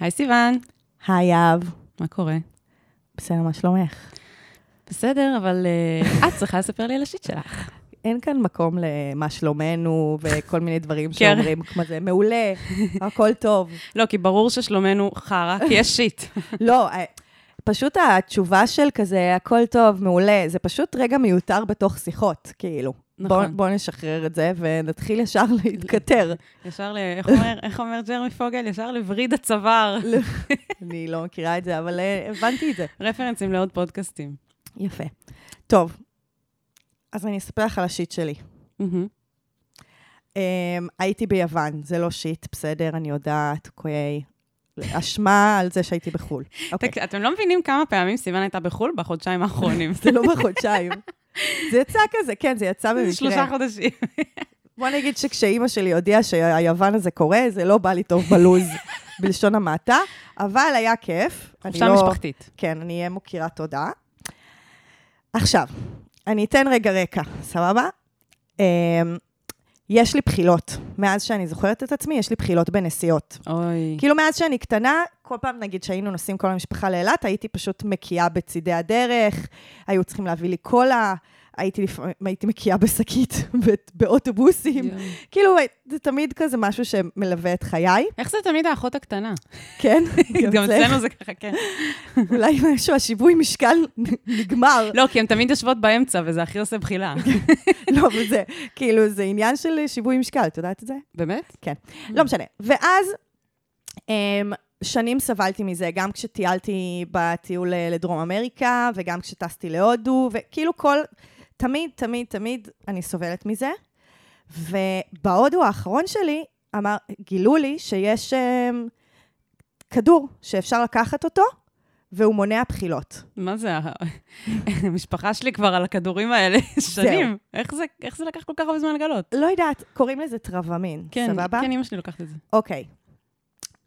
היי סיוון, היי יהב. מה קורה? בסדר, מה שלומך? בסדר, אבל uh, את צריכה לספר לי על השיט שלך. אין כאן מקום למה שלומנו וכל מיני דברים כן. שאומרים כמו זה, מעולה, הכל טוב. לא, כי ברור ששלומנו חרא, כי יש שיט. לא, אה, פשוט התשובה של כזה, הכל טוב, מעולה, זה פשוט רגע מיותר בתוך שיחות, כאילו. נכון. בוא נשחרר את זה ונתחיל ישר להתכתר. ישר ל... איך אומר, איך אומר ג'רמי פוגל? ישר לווריד הצוואר. אני לא מכירה את זה, אבל אה, הבנתי את זה. רפרנסים לעוד פודקאסטים. יפה. טוב, אז אני אספר לך על השיט שלי. Um, הייתי ביוון, זה לא שיט, בסדר, אני יודעת, אוקיי. אשמה על זה שהייתי בחו"ל. אוקיי, אתם לא מבינים כמה פעמים סיוון הייתה בחו"ל בחודשיים האחרונים. זה לא בחודשיים. זה יצא כזה, כן, זה יצא במקרה. שלושה חודשים. בוא נגיד שכשאימא שלי הודיעה שהיוון הזה קורה, זה לא בא לי טוב בלוז, בלשון המעטה, אבל היה כיף. חופשה לא- משפחתית. כן, אני אהיה מוקירת תודה. עכשיו, אני אתן רגע רקע, סבבה? Um, יש לי בחילות. מאז שאני זוכרת את עצמי, יש לי בחילות בנסיעות. אוי. כאילו מאז שאני קטנה, כל פעם נגיד שהיינו נוסעים כל המשפחה לאילת, הייתי פשוט מקיאה בצידי הדרך, היו צריכים להביא לי קולה, הייתי, לפעמים- הייתי מקיאה בשקית באוטובוסים. כאילו, זה תמיד כזה משהו שמלווה את חיי, איך זה תמיד האחות הקטנה? כן? גם. אצלנו זה ככה, כן. אולי משהו, השיווי משקל נגמר. לא, כי הן תמיד יושבות באמצע, וזה הכי עושה בחילה. לא, אבל זה, כאילו, זה עניין של שיווי משקל, את יודעת את זה? באמת? לא משנה. ואז, אמ, שנים סבלתי מזה, גם כשטיילתי בטיול אה, לדרום אמריקה, וגם כשטסתי להודו, וכאילו כל, תמיד, תמיד, תמיד אני סובלת מזה. ובהודו האחרון שלי, אמר, גילו לי שיש אמ, כדור שאפשר לקחת אותו, והוא מונע בחילות. מה זה, המשפחה שלי כבר על הכדורים האלה שנים. איך זה, איך זה לקח כל כך הרבה זמן לגלות? לא יודעת, קוראים לזה טרבמין, כן, סבבה? כן, אמא שלי לוקחת את זה. אוקיי.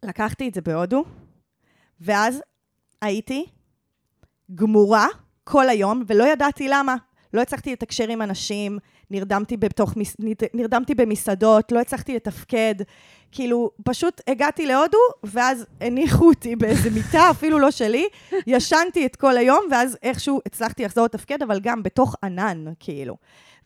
לקחתי את זה בהודו, ואז הייתי גמורה כל היום, ולא ידעתי למה. לא הצלחתי לתקשר עם אנשים, נרדמתי, בתוך, נרדמתי במסעדות, לא הצלחתי לתפקד. כאילו, פשוט הגעתי להודו, ואז הניחו אותי באיזה מיטה, אפילו לא שלי, ישנתי את כל היום, ואז איכשהו הצלחתי לחזור לתפקד, אבל גם בתוך ענן, כאילו.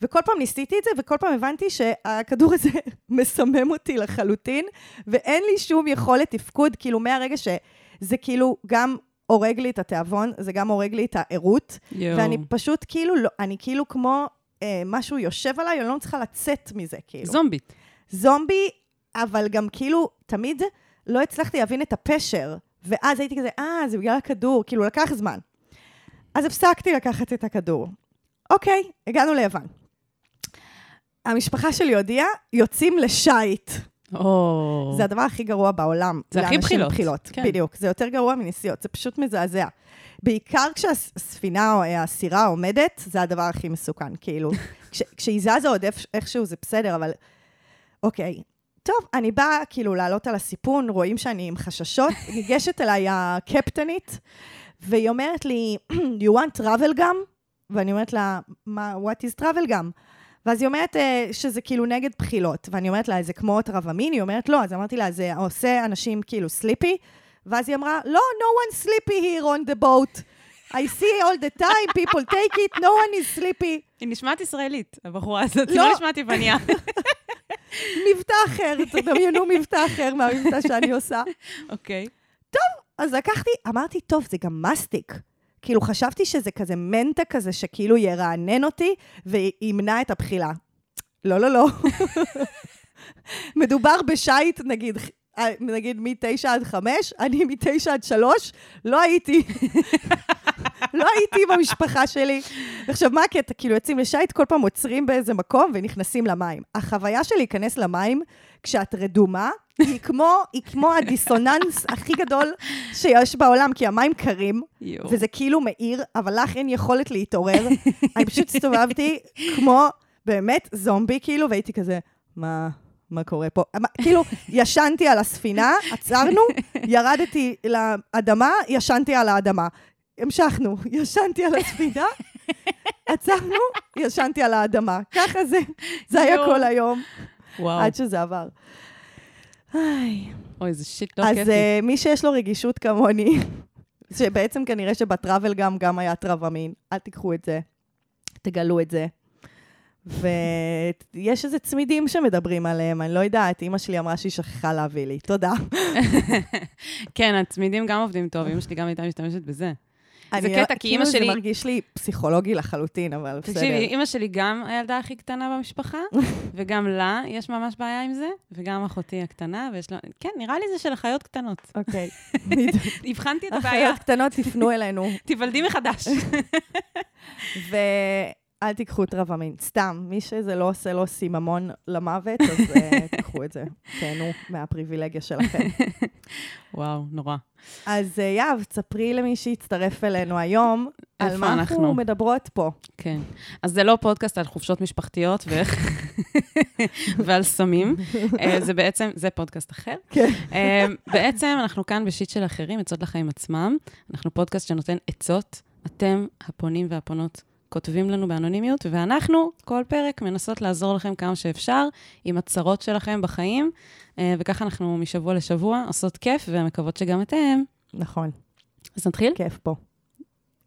וכל פעם ניסיתי את זה, וכל פעם הבנתי שהכדור הזה מסמם אותי לחלוטין, ואין לי שום יכולת תפקוד, כאילו מהרגע שזה כאילו גם הורג לי את התיאבון, זה גם הורג לי את הערות. ואני פשוט כאילו, לא, אני כאילו כמו אה, משהו יושב עליי, אני לא מצליחה לצאת מזה, כאילו. זומבית. זומבי, אבל גם כאילו, תמיד לא הצלחתי להבין את הפשר, ואז הייתי כזה, אה, זה בגלל הכדור, כאילו, לקח זמן. אז הפסקתי לקחת את הכדור. אוקיי, הגענו ליוון. המשפחה שלי הודיעה, יוצאים לשייט. או. זה הדבר הכי גרוע בעולם. זה הכי בחילות, בחילות. כן. בדיוק. זה יותר גרוע מנסיעות, זה פשוט מזעזע. בעיקר כשהספינה או הסירה עומדת, זה הדבר הכי מסוכן, כאילו. כש, כשהיא זזה עוד איכשהו זה בסדר, אבל... אוקיי. טוב, אני באה כאילו לעלות על הסיפון, רואים שאני עם חששות, ניגשת אליי הקפטנית, והיא אומרת לי, you want travel גם? ואני אומרת לה, מה, what is travel גם? ואז היא אומרת אה, שזה כאילו נגד בחילות, ואני אומרת לה, זה כמו טרבמין? היא אומרת, לא, אז אמרתי לה, זה עושה אנשים כאילו סליפי? ואז היא אמרה, לא, no one sleepy here on the boat. I see all the time, people take it, no one is sleepy. היא נשמעת ישראלית, הבחורה הזאת. היא לא. לא נשמעת יווניה. מבטא אחר, תדמיינו מבטא אחר מהמבטא שאני עושה. אוקיי. אז לקחתי, אמרתי, טוב, זה גם מסטיק. כאילו, חשבתי שזה כזה מנטה כזה, שכאילו ירענן אותי וימנע את הבחילה. לא, לא, לא. מדובר בשייט, נגיד, אה, נגיד מ-9 עד 5, אני מ-9 עד 3, לא הייתי. לא הייתי עם המשפחה שלי. עכשיו, מה הקטע? כאילו, יוצאים לשייט, כל פעם עוצרים באיזה מקום ונכנסים למים. החוויה של להיכנס למים כשאת רדומה, היא כמו, היא כמו הדיסוננס הכי גדול שיש בעולם, כי המים קרים, יואו. וזה כאילו מאיר, אבל לך אין יכולת להתעורר. אני פשוט הסתובבתי כמו באמת זומבי, כאילו, והייתי כזה, מה... מה קורה פה? כאילו, ישנתי על הספינה, עצרנו, ירדתי לאדמה, ישנתי על האדמה. המשכנו, ישנתי על הספינה, עצרנו, ישנתי על האדמה. ככה זה, זה היה. כל היום, וואו. עד שזה עבר. אוי, זה שיט לא אז כיפי. אה, מי שיש לו רגישות כמוני, שבעצם כנראה שבטראבל גם, גם היה טרווה מין, אל תיקחו את זה, תגלו את זה. ויש איזה צמידים שמדברים עליהם, אני לא יודעת, אימא שלי אמרה שהיא שכחה להביא לי, תודה. כן, הצמידים גם עובדים טוב, אמא שלי גם הייתה משתמשת בזה. אני קטע, לא- כי כאילו אימא שלי- זה מרגיש לי פסיכולוגי לחלוטין, אבל בסדר. תקשיבי, אימא שלי גם הילדה הכי קטנה במשפחה, וגם לה יש ממש בעיה עם זה, וגם אחותי הקטנה, ויש לה... כן, נראה לי זה של אחיות קטנות. אוקיי. הבחנתי את הבעיה, אחיות קטנות, תפנו אלינו. תיוולדי מחדש. ואל תיקחו טרווה מין. סתם, מי שזה לא עושה לו סיממון למוות, אז אה, תיקחו את זה. תהנו מהפריבילגיה שלכם. וואו, נורא. אז אה, יהב, תספרי למי שהצטרף אלינו היום, על מה אנחנו אנחנו? מדברות פה. כן. אז זה לא פודקאסט על חופשות משפחתיות ואיך... ועל סמים. אה, זה בעצם, זה פודקאסט אחר. כן. אה, בעצם אנחנו כאן בשיט של אחרים, עצות לחיים עצמם. אנחנו פודקאסט שנותן עצות. אתם, הפונים והפונות, כותבים לנו באנונימיות, ואנחנו, כל פרק, מנסות לעזור לכם כמה שאפשר עם הצרות שלכם בחיים, אה, וככה אנחנו משבוע לשבוע עושות כיף, ומקוות שגם אתם. נכון, אז נתחיל? כיף פה.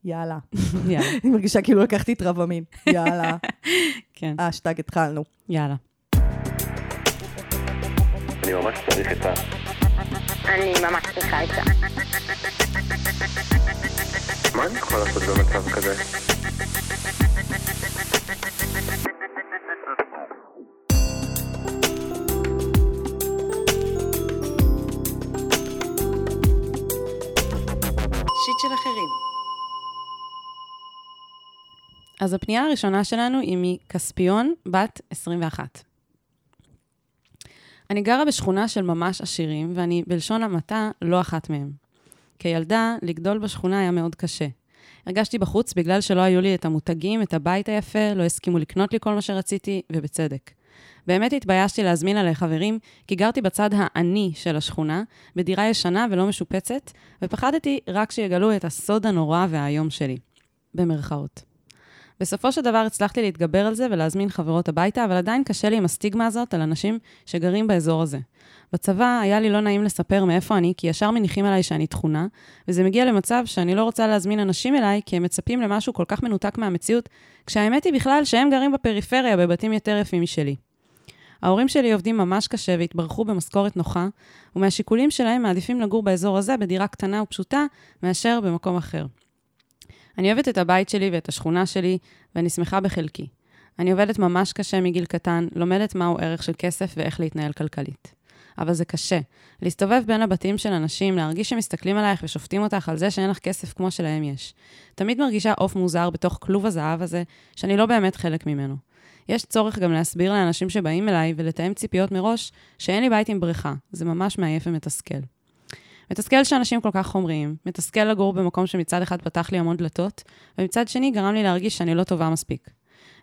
יאללה. יאללה. אני מרגישה כאילו לקחתי טרווה מין. יאללה. כן, אשטג התחלנו. יאללה. אני ממש צריך עצה. אני ממש צריכה עצה. מה אני יכול לעשות במצב כזה? אז הפנייה הראשונה שלנו היא מכספיון, בת 21. אני גרה בשכונה של ממש עשירים, ואני בלשון המעטה לא אחת מהם. כילדה, לגדול בשכונה היה מאוד קשה. הרגשתי בחוץ בגלל שלא היו לי את המותגים, את הבית היפה, לא הסכימו לקנות לי כל מה שרציתי, ובצדק. באמת התביישתי להזמין עליי חברים, כי גרתי בצד העני של השכונה, בדירה ישנה ולא משופצת, ופחדתי רק שיגלו את הסוד הנורא והאיום שלי. במרכאות. בסופו של דבר הצלחתי להתגבר על זה ולהזמין חברות הביתה, אבל עדיין קשה לי עם הסטיגמה הזאת על אנשים שגרים באזור הזה. בצבא היה לי לא נעים לספר מאיפה אני, כי ישר מניחים עליי שאני תכונה, וזה מגיע למצב שאני לא רוצה להזמין אנשים אליי, כי הם מצפים למשהו כל כך מנותק מהמציאות, כשהאמת היא בכלל שהם גרים בפריפריה בבתים יותר יפים משלי. ההורים שלי עובדים ממש קשה והתברכו במשכורת נוחה, ומהשיקולים שלהם מעדיפים לגור באזור הזה בדירה קטנה ופשוטה, מאשר במקום אחר. אני אוהבת את הבית שלי ואת השכונה שלי, ואני שמחה בחלקי. אני עובדת ממש קשה מגיל קטן, לומדת מהו ערך של כסף ואיך להתנהל כלכלית. אבל זה קשה. להסתובב בין הבתים של אנשים, להרגיש שמסתכלים עלייך ושופטים אותך על זה שאין לך כסף כמו שלהם יש. תמיד מרגישה עוף מוזר בתוך כלוב הזהב הזה, שאני לא באמת חלק ממנו. יש צורך גם להסביר לאנשים שבאים אליי ולתאם ציפיות מראש שאין לי בית עם בריכה. זה ממש מעייף ומתסכל. מתסכל שאנשים כל כך חומריים, מתסכל לגור במקום שמצד אחד פתח לי המון דלתות, ומצד שני גרם לי להרגיש שאני לא טובה מספיק.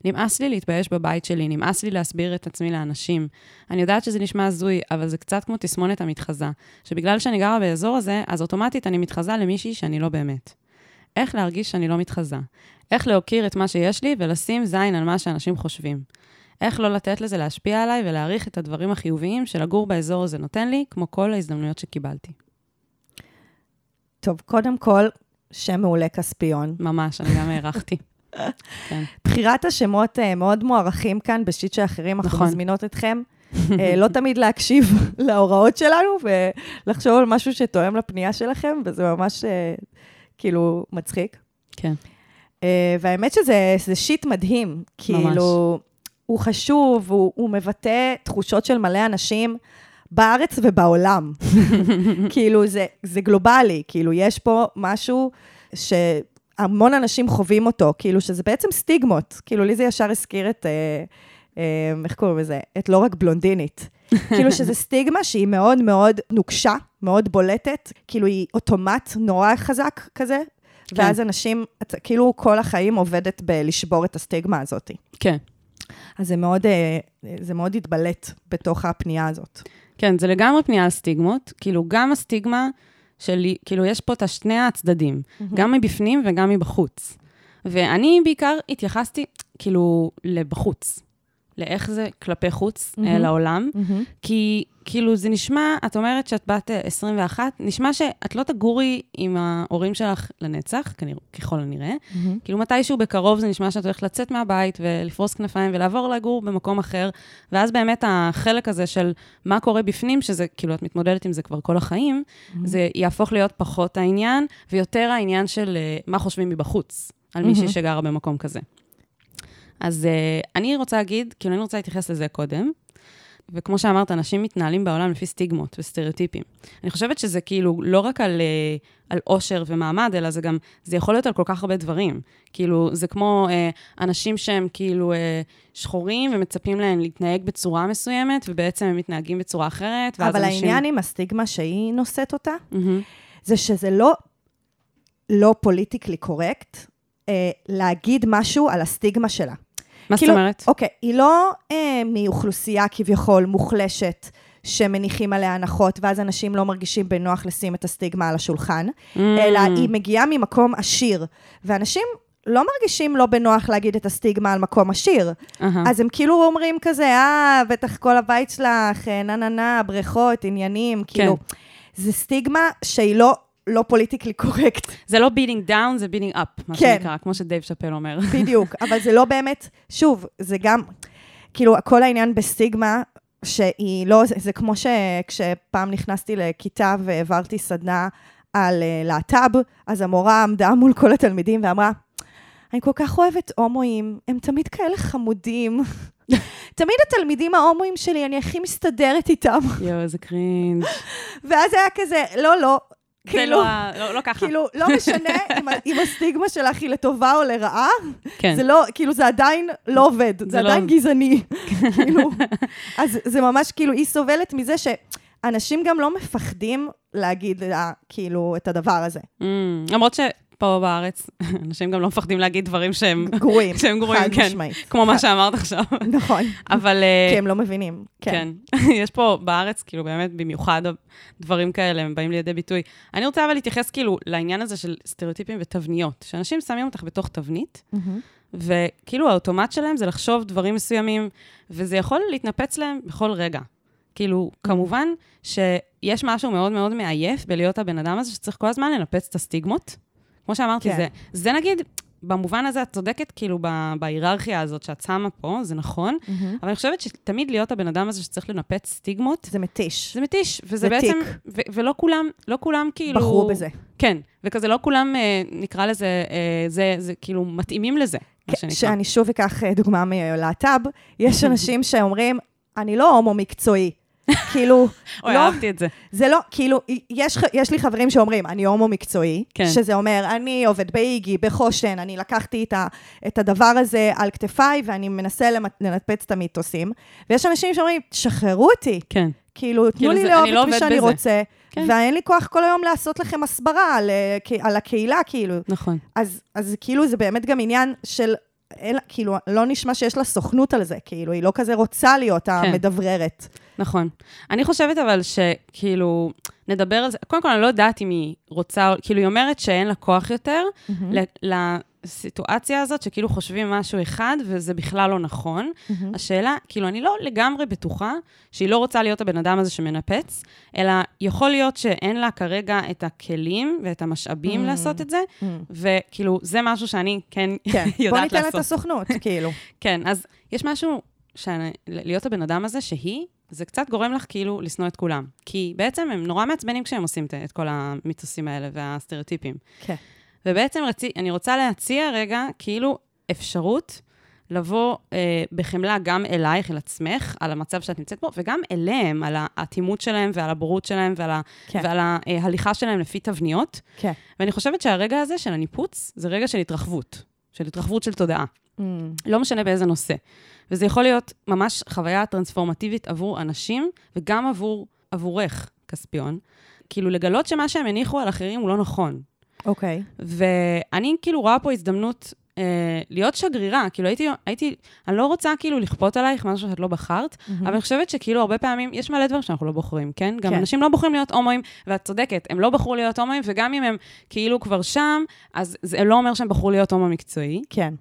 נמאס לי להתבייש בבית שלי, נמאס לי להסביר את עצמי לאנשים. אני יודעת שזה נשמע הזוי, אבל זה קצת כמו תסמונת המתחזה, שבגלל שאני גרה באזור הזה, אז אוטומטית אני מתחזה למישהי שאני לא באמת. איך להרגיש שאני לא מתחזה? איך להוקיר את מה שיש לי ולשים זין על מה שאנשים חושבים? איך לא לתת לזה להשפיע עליי ולהעריך את הדברים החיוביים שלגור באזור הזה נותן לי, כמו כל ההזדמנויות שקיבלתי. טוב, קודם כל, שם מעולה כספיון. ממש, אני גם הערכתי. כן. בחירת השמות אה, מאוד מוערכים כאן בשיט של אחרים, אנחנו נכון. מזמינות אתכם. אה, לא תמיד להקשיב להוראות שלנו ולחשוב על משהו שתואם לפנייה שלכם, וזה ממש אה, כאילו מצחיק. כן. והאמת שזה זה שיט מדהים, כאילו, הוא חשוב, הוא, הוא מבטא תחושות של מלא אנשים בארץ ובעולם. כאילו, זה, זה גלובלי, כאילו, יש פה משהו שהמון אנשים חווים אותו, כאילו, שזה בעצם סטיגמות. כאילו, לי זה ישר הזכיר את, אה, אה, איך קוראים לזה? את לא רק בלונדינית. כאילו, שזה סטיגמה שהיא מאוד מאוד נוקשה, מאוד בולטת, כאילו, היא אוטומט נורא חזק כזה, כן. ואז אנשים, את- כאילו כל החיים עובדת בלשבור את הסטיגמה הזאת. כן. אז זה מאוד, אה, זה מאוד התבלט בתוך הפנייה הזאת. כן, זה לגמרי פנייה על סטיגמות. כאילו, גם הסטיגמה שלי, כאילו, יש פה את שני הצדדים, גם מבפנים וגם מבחוץ. ואני בעיקר התייחסתי, כאילו, לבחוץ. לאיך זה כלפי חוץ mm-hmm. לעולם. מהמם. כי כאילו זה נשמע, את אומרת שאת בת אה, 21, נשמע שאת לא תגורי עם ההורים שלך לנצח, כנראה, ככל הנראה. מהמם. כאילו מתישהו בקרוב זה נשמע שאת הולכת לצאת מהבית ולפרוס כנפיים ולעבור לגור במקום אחר, ואז באמת החלק הזה של מה קורה בפנים, שזה כאילו את מתמודדת עם זה כבר כל החיים, זה יהפוך להיות פחות העניין, ויותר העניין של אה, מה חושבים מבחוץ על מישהי מהמם. שגרה במקום כזה. אז אה, אני רוצה להגיד, כאילו אני רוצה להתייחס לזה קודם. וכמו שאמרת, אנשים מתנהלים בעולם לפי סטיגמות וסטריאוטיפים. אני חושבת שזה כאילו לא רק על, אה, על עושר ומעמד, אלא זה גם, זה יכול להיות על כל כך הרבה דברים. כאילו, זה כמו אה, אנשים שהם כאילו אה, שחורים ומצפים להם להתנהג בצורה מסוימת, ובעצם הם מתנהגים בצורה אחרת, ואז אבל אנשים... העניין עם הסטיגמה שהיא נושאת אותה, מהמם. זה שזה לא, לא פוליטיקלי קורקט אה, להגיד משהו על הסטיגמה שלה. מה זאת כאילו, אומרת? אוקיי, היא לא אה, מאוכלוסייה כביכול מוחלשת. שמניחים עליה הנחות, ואז אנשים לא מרגישים בנוח לשים את הסטיגמה על השולחן, Mm. אלא היא מגיעה ממקום עשיר, ואנשים לא מרגישים לא בנוח להגיד את הסטיגמה על מקום עשיר. אהה. אז הם כאילו אומרים כזה, אה, בטח כל הבית שלך, אה, נה נה נה, בריכות, עניינים, כאילו, זה סטיגמה שהיא לא, לא politically correct, זה לא beating down, זה beating up, מה כן. שנקרא, כמו שדייב שאפל אומר. בדיוק, אבל זה לא באמת, שוב, זה גם, כאילו, כל העניין בסטיגמה, שהיא לא, זה, זה כמו שכשפעם נכנסתי לכיתה והעברתי סדנה על uh, להט"ב, אז המורה עמדה מול כל התלמידים ואמרה, אני כל כך אוהבת הומואים, הם תמיד כאלה חמודים. תמיד התלמידים ההומואים שלי, אני הכי מסתדרת איתם. יואו, איזה קרינג'. ואז היה כזה, לא, לא, זה כאילו, לא לא לא ככה. כאילו, לא משנה אם, הסטיגמה שלך היא לטובה או לרעה, כן. זה לא, כאילו, זה עדיין לא עובד, זה, לא- עדיין גזעני. כאילו, אז זה ממש, כאילו, היא סובלת מזה שאנשים גם לא מפחדים להגיד לה, כאילו, את הדבר הזה. Mm, למרות שפה בארץ, אנשים גם לא מפחדים להגיד דברים שהם גרועים. שהם גרועים, חד כן. משמעית. כמו מה שאמרת עכשיו. נכון. אבל... אה, כי הם לא מבינים. כן. כן. יש פה בארץ, כאילו, באמת, במיוחד דברים כאלה, הם באים לידי ביטוי. אני רוצה אבל להתייחס, כאילו, לעניין הזה של סטריאוטיפים ותבניות. שאנשים שמים אותך בתוך תבנית. וכאילו האוטומט שלהם זה לחשוב דברים מסוימים, וזה יכול להתנפץ להם בכל רגע. כאילו, כמובן שיש משהו מאוד מאוד מעייף בלהיות הבן אדם הזה, שצריך כל הזמן לנפץ את הסטיגמות. כמו שאמרתי, כן. זה, זה נגיד, במובן הזה את צודקת, כאילו, בהיררכיה הזאת שאת שמה פה, זה נכון, מהמם. אבל אני חושבת שתמיד להיות הבן אדם הזה שצריך לנפץ סטיגמות, זה מתיש. זה מתיש, וזה זה בעצם... ו- ולא כולם, לא כולם כאילו... בחרו בזה. כן, וכזה לא כולם, אה, נקרא לזה, אה, זה, זה כאילו מתאימים לזה, מה שנקרא. שאני שוב אקח אה, דוגמה מלהט"ב, יש אנשים שאומרים, אני לא הומו מקצועי. כאילו, אוי, לא, אהבתי את זה. זה לא, כאילו, יש, יש לי חברים שאומרים, אני הומו מקצועי, כן. שזה אומר, אני עובד באיגי, בחושן, אני לקחתי את, ה, את הדבר הזה על כתפיי, ואני מנסה לנפץ את המיתוסים. ויש אנשים שאומרים, שחררו אותי, כן. כאילו, תנו כאילו לי זה- לאהוב לא את מי שאני בזה. רוצה, כן. ואין לי כוח כל היום לעשות לכם הסברה על, אה, על הקהילה, כאילו. נכון. אז, אז כאילו זה באמת גם עניין של, אין, כאילו, לא נשמע שיש לה סוכנות על זה, כאילו, היא לא כזה רוצה להיות כן. המדבררת. נכון. אני חושבת אבל שכאילו, נדבר על זה, קודם כל אני לא יודעת אם היא רוצה, כאילו היא אומרת שאין לה כוח יותר ל- לסיטואציה הזאת, שכאילו חושבים משהו אחד וזה בכלל לא נכון. השאלה, כאילו, אני לא לגמרי בטוחה שהיא לא רוצה להיות הבן אדם הזה שמנפץ, אלא יכול להיות שאין לה כרגע את הכלים ואת המשאבים Mm. לעשות את זה, וכאילו, זה משהו שאני כן כן, בוא יודעת ניתן את לעשות. הסוכנות, כאילו. כן, אז יש משהו, שאני, להיות הבן אדם הזה, שהיא, זה קצת גורם לך כאילו לשנוא את כולם. כי בעצם הם נורא מעצבנים כשהם עושים את- כל המיתוסים האלה והסטריאוטיפים. כן. ובעצם רצי, אני רוצה להציע רגע, כאילו, אפשרות לבוא אה, בחמלה גם אלייך, אל עצמך, על המצב שאת נמצאת בו, וגם אליהם, על האטימות שלהם ועל הבורות שלהם ועל, ה, כן. ועל ההליכה שלהם לפי תבניות. כן. ואני חושבת שהרגע הזה של הניפוץ, זה רגע של התרחבות, של התרחבות של תודעה. Mm, לא משנה באיזה נושא. וזה יכול להיות ממש חוויה טרנספורמטיבית עבור אנשים, וגם עבור, עבורך, כספיון. כאילו, לגלות שמה שהם הניחו על אחרים הוא לא נכון. אוקיי. ואני כאילו רואה פה הזדמנות אה, להיות שגרירה. כאילו, הייתי, הייתי, אני לא רוצה כאילו לכפות עלייך משהו שאת לא בחרת, אבל אני חושבת שכאילו הרבה פעמים, יש מלא דברים שאנחנו לא בוחרים, כן? גם כן. אנשים לא בוחרים להיות הומואים, ואת צודקת, הם לא בחרו להיות הומואים, וגם אם הם כאילו כבר שם, אז זה לא אומר שהם בחרו להיות הומו מקצועי. כן.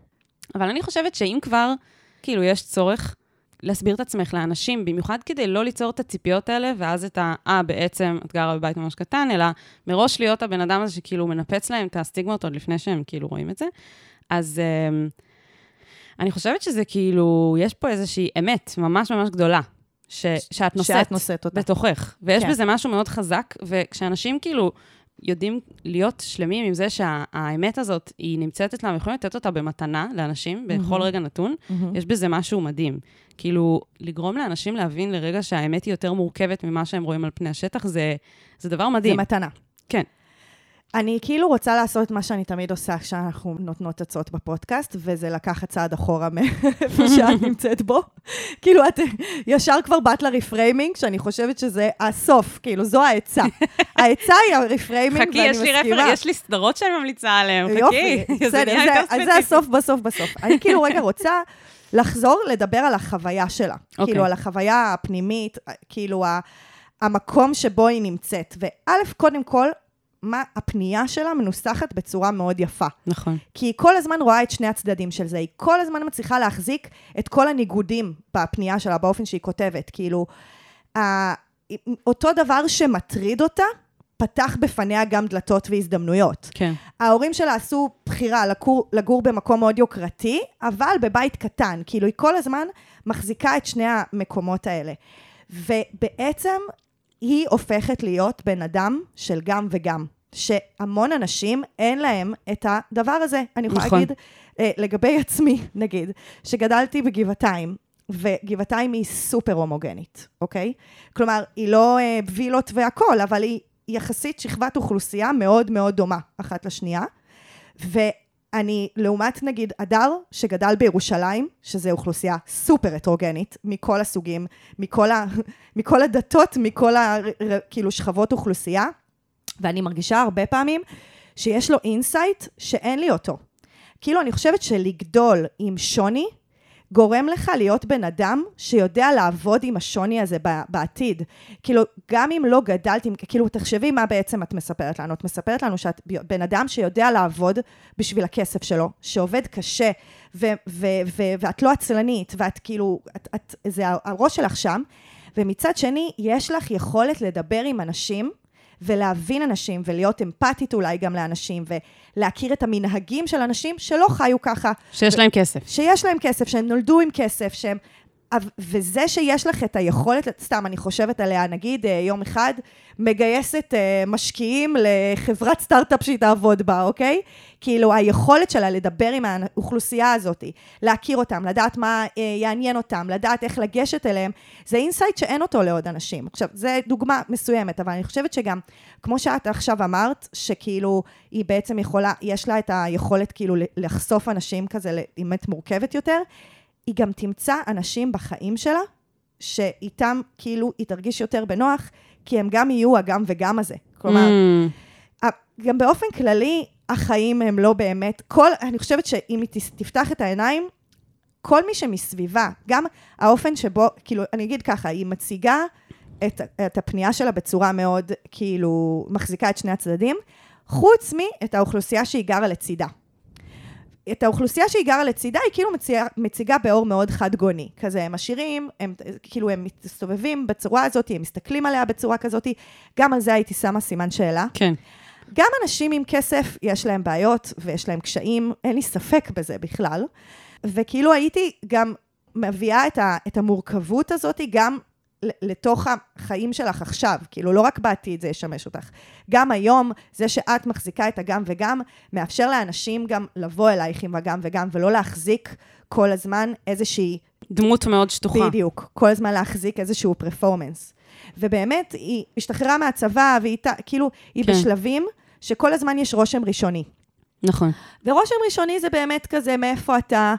אבל אני חושבת שאם כבר, כאילו, יש צורך, להסביר את עצמך לאנשים, במיוחד כדי לא ליצור את הציפיות האלה, ואז את ה, אה, בעצם את גרה בבית ממש קטן, אלא מראש להיות הבן אדם הזה שכאילו מנפץ להם את הסטיגמות עוד לפני שהם כאילו רואים את זה. אז אה, אני חושבת שזה כאילו, יש פה איזושהי אמת ממש ממש גדולה, ש, שאת נושאת, שאת נושאת אותה. בתוכך. ויש כן. בזה משהו מאוד חזק, וכשאנשים כאילו יודעים להיות שלמים עם זה שהאמת הזאת, היא נמצאת אצלם, יכולים לתת אותה במתנה לאנשים בכל רגע נתון, יש בזה משהו מדהים. כאילו, לגרום לאנשים להבין לרגע שהאמת היא יותר מורכבת ממה שהם רואים על פני השטח, זה, זה דבר זה מדהים. מתנה. כן. אני כאילו רוצה לעשות את מה שאני תמיד עושה כשאנחנו נותנות עצות בפודקאסט, וזה לקחת צעד אחורה מאיפה שאת נמצאת בו. כאילו, את ישר כבר באת ל reframing, שאני חושבת שזה הסוף, כאילו, זו העצה. העצה היא ה reframing, חכי, ואני יש לי, מסכימה. רפר, יש לי סדרות שאני ממליצה עליהן, חכי. יופי, בסדר, זה-. הסוף בסוף בסוף. אני כאילו רגע רוצה לחזור לדבר על החוויה שלה. אוקיי. כאילו, על החוויה הפנימית, כאילו, ה- המקום שבו היא נמצאת. וא', קודם כל, מה הפנייה שלה מנוסחת בצורה מאוד יפה. נכון. כי היא כל הזמן רואה את שני הצדדים של זה. היא כל הזמן מצליחה להחזיק את כל הניגודים בפנייה שלה, באופן שהיא כותבת. כאילו, ה- אותו דבר שמטריד אותה, פתח בפניה גם דלתות והזדמנויות. כן. ההורים שלה עשו בחירה לגור, לגור במקום מאוד יוקרתי, אבל בבית קטן. כאילו, היא כל הזמן מחזיקה את שני המקומות האלה. ובעצם היא הופכת להיות בן אדם של גם וגם. שהמון אנשים אין להם את הדבר הזה. אני יכולה נכון. להגיד, אה, לגבי עצמי, נגיד, שגדלתי בגבעתיים, וגבעתיים היא סופר הומוגנית, אוקיי? כלומר, היא לא אה, וילות והכול, אבל היא יחסית שכבת אוכלוסייה מאוד מאוד דומה אחת לשנייה. ואני, לעומת נגיד הדר, שגדל בירושלים, שזו אוכלוסייה סופר הטרוגנית, מכל הסוגים, מכל, ה, מכל הדתות, מכל ה, כאילו שכבות אוכלוסייה, ואני מרגישה הרבה פעמים שיש לו insight שאין לי אותו. כאילו, אני חושבת שלגדול עם שוני, גורם לך להיות בן אדם שיודע לעבוד עם השוני הזה בעתיד. כאילו, גם אם לא גדלת, כאילו, תחשבי מה בעצם את מספרת לנו. את מספרת לנו שאת בן אדם שיודע לעבוד בשביל הכסף שלו, שעובד קשה, ו- ו- ו- ואת לא עצלנית, ואת כאילו, את, את, זה הראש שלך שם, ומצד שני, יש לך יכולת לדבר עם אנשים, ולהבין אנשים, ולהיות אמפתית אולי גם לאנשים, ולהכיר את המנהגים של אנשים שלא חיו ככה, שיש להם כסף. שיש להם כסף, שהם נולדו עם כסף, שהם... וזה שיש לך את היכולת, סתם, אני חושבת עליה, נגיד אה, יום אחד, מגייסת אה, משקיעים לחברת סטארט-אפ שהיא תעבוד בה, אוקיי? כאילו, היכולת שלה לדבר עם האוכלוסייה הזאת, להכיר אותם, לדעת מה אה, יעניין אותם, לדעת איך לגשת אליהם, זה insight שאין אותו לעוד אנשים. עכשיו, זו דוגמה מסוימת, אבל אני חושבת שגם, כמו שאת עכשיו אמרת, שכאילו, היא בעצם יכולה, יש לה את היכולת כאילו לחשוף אנשים כזה לאמת מורכבת יותר, היא גם תמצא אנשים בחיים שלה, שאיתם כאילו היא תרגיש יותר בנוח, כי הם גם יהיו הגם וגם הזה. כלומר, Mm, גם באופן כללי, החיים הם לא באמת, כל, אני חושבת שאם היא תפתח את העיניים, כל מי שמסביבה, גם האופן שבו, כאילו, אני אגיד ככה, היא מציגה את, את הפנייה שלה בצורה מאוד, כאילו, מחזיקה את שני הצדדים, חוץ מאת האוכלוסייה שהיא גרה לצידה. את האוכלוסייה שהיא גרה לצידה, היא כאילו מציגה, מציגה באור מאוד חד גוני. כזה, הם עשירים, הם כאילו, הם מסתובבים בצורה הזאת, הם מסתכלים עליה בצורה כזאת, גם על זה הייתי שמה סימן שאלה. כן. גם אנשים עם כסף, יש להם בעיות ויש להם קשיים, אין לי ספק בזה בכלל. וכאילו הייתי גם מביאה את, ה, את המורכבות הזאת גם לתוך החיים שלך עכשיו, כאילו לא רק בעתיד זה ישמש אותך. גם היום, זה שאת מחזיקה את הגם וגם, מאפשר לאנשים גם לבוא אלייך עם הגם וגם, ולא להחזיק כל הזמן איזושהי דמות מאוד שטוחה. בדיוק, כל הזמן להחזיק איזשהו פרפורמנס. ובאמת, היא השתחררה מהצבא, והיא כאילו, היא. כן. בשלבים שכל הזמן יש רושם ראשוני. נכון. ורושם ראשוני זה באמת כזה, מאיפה אתה,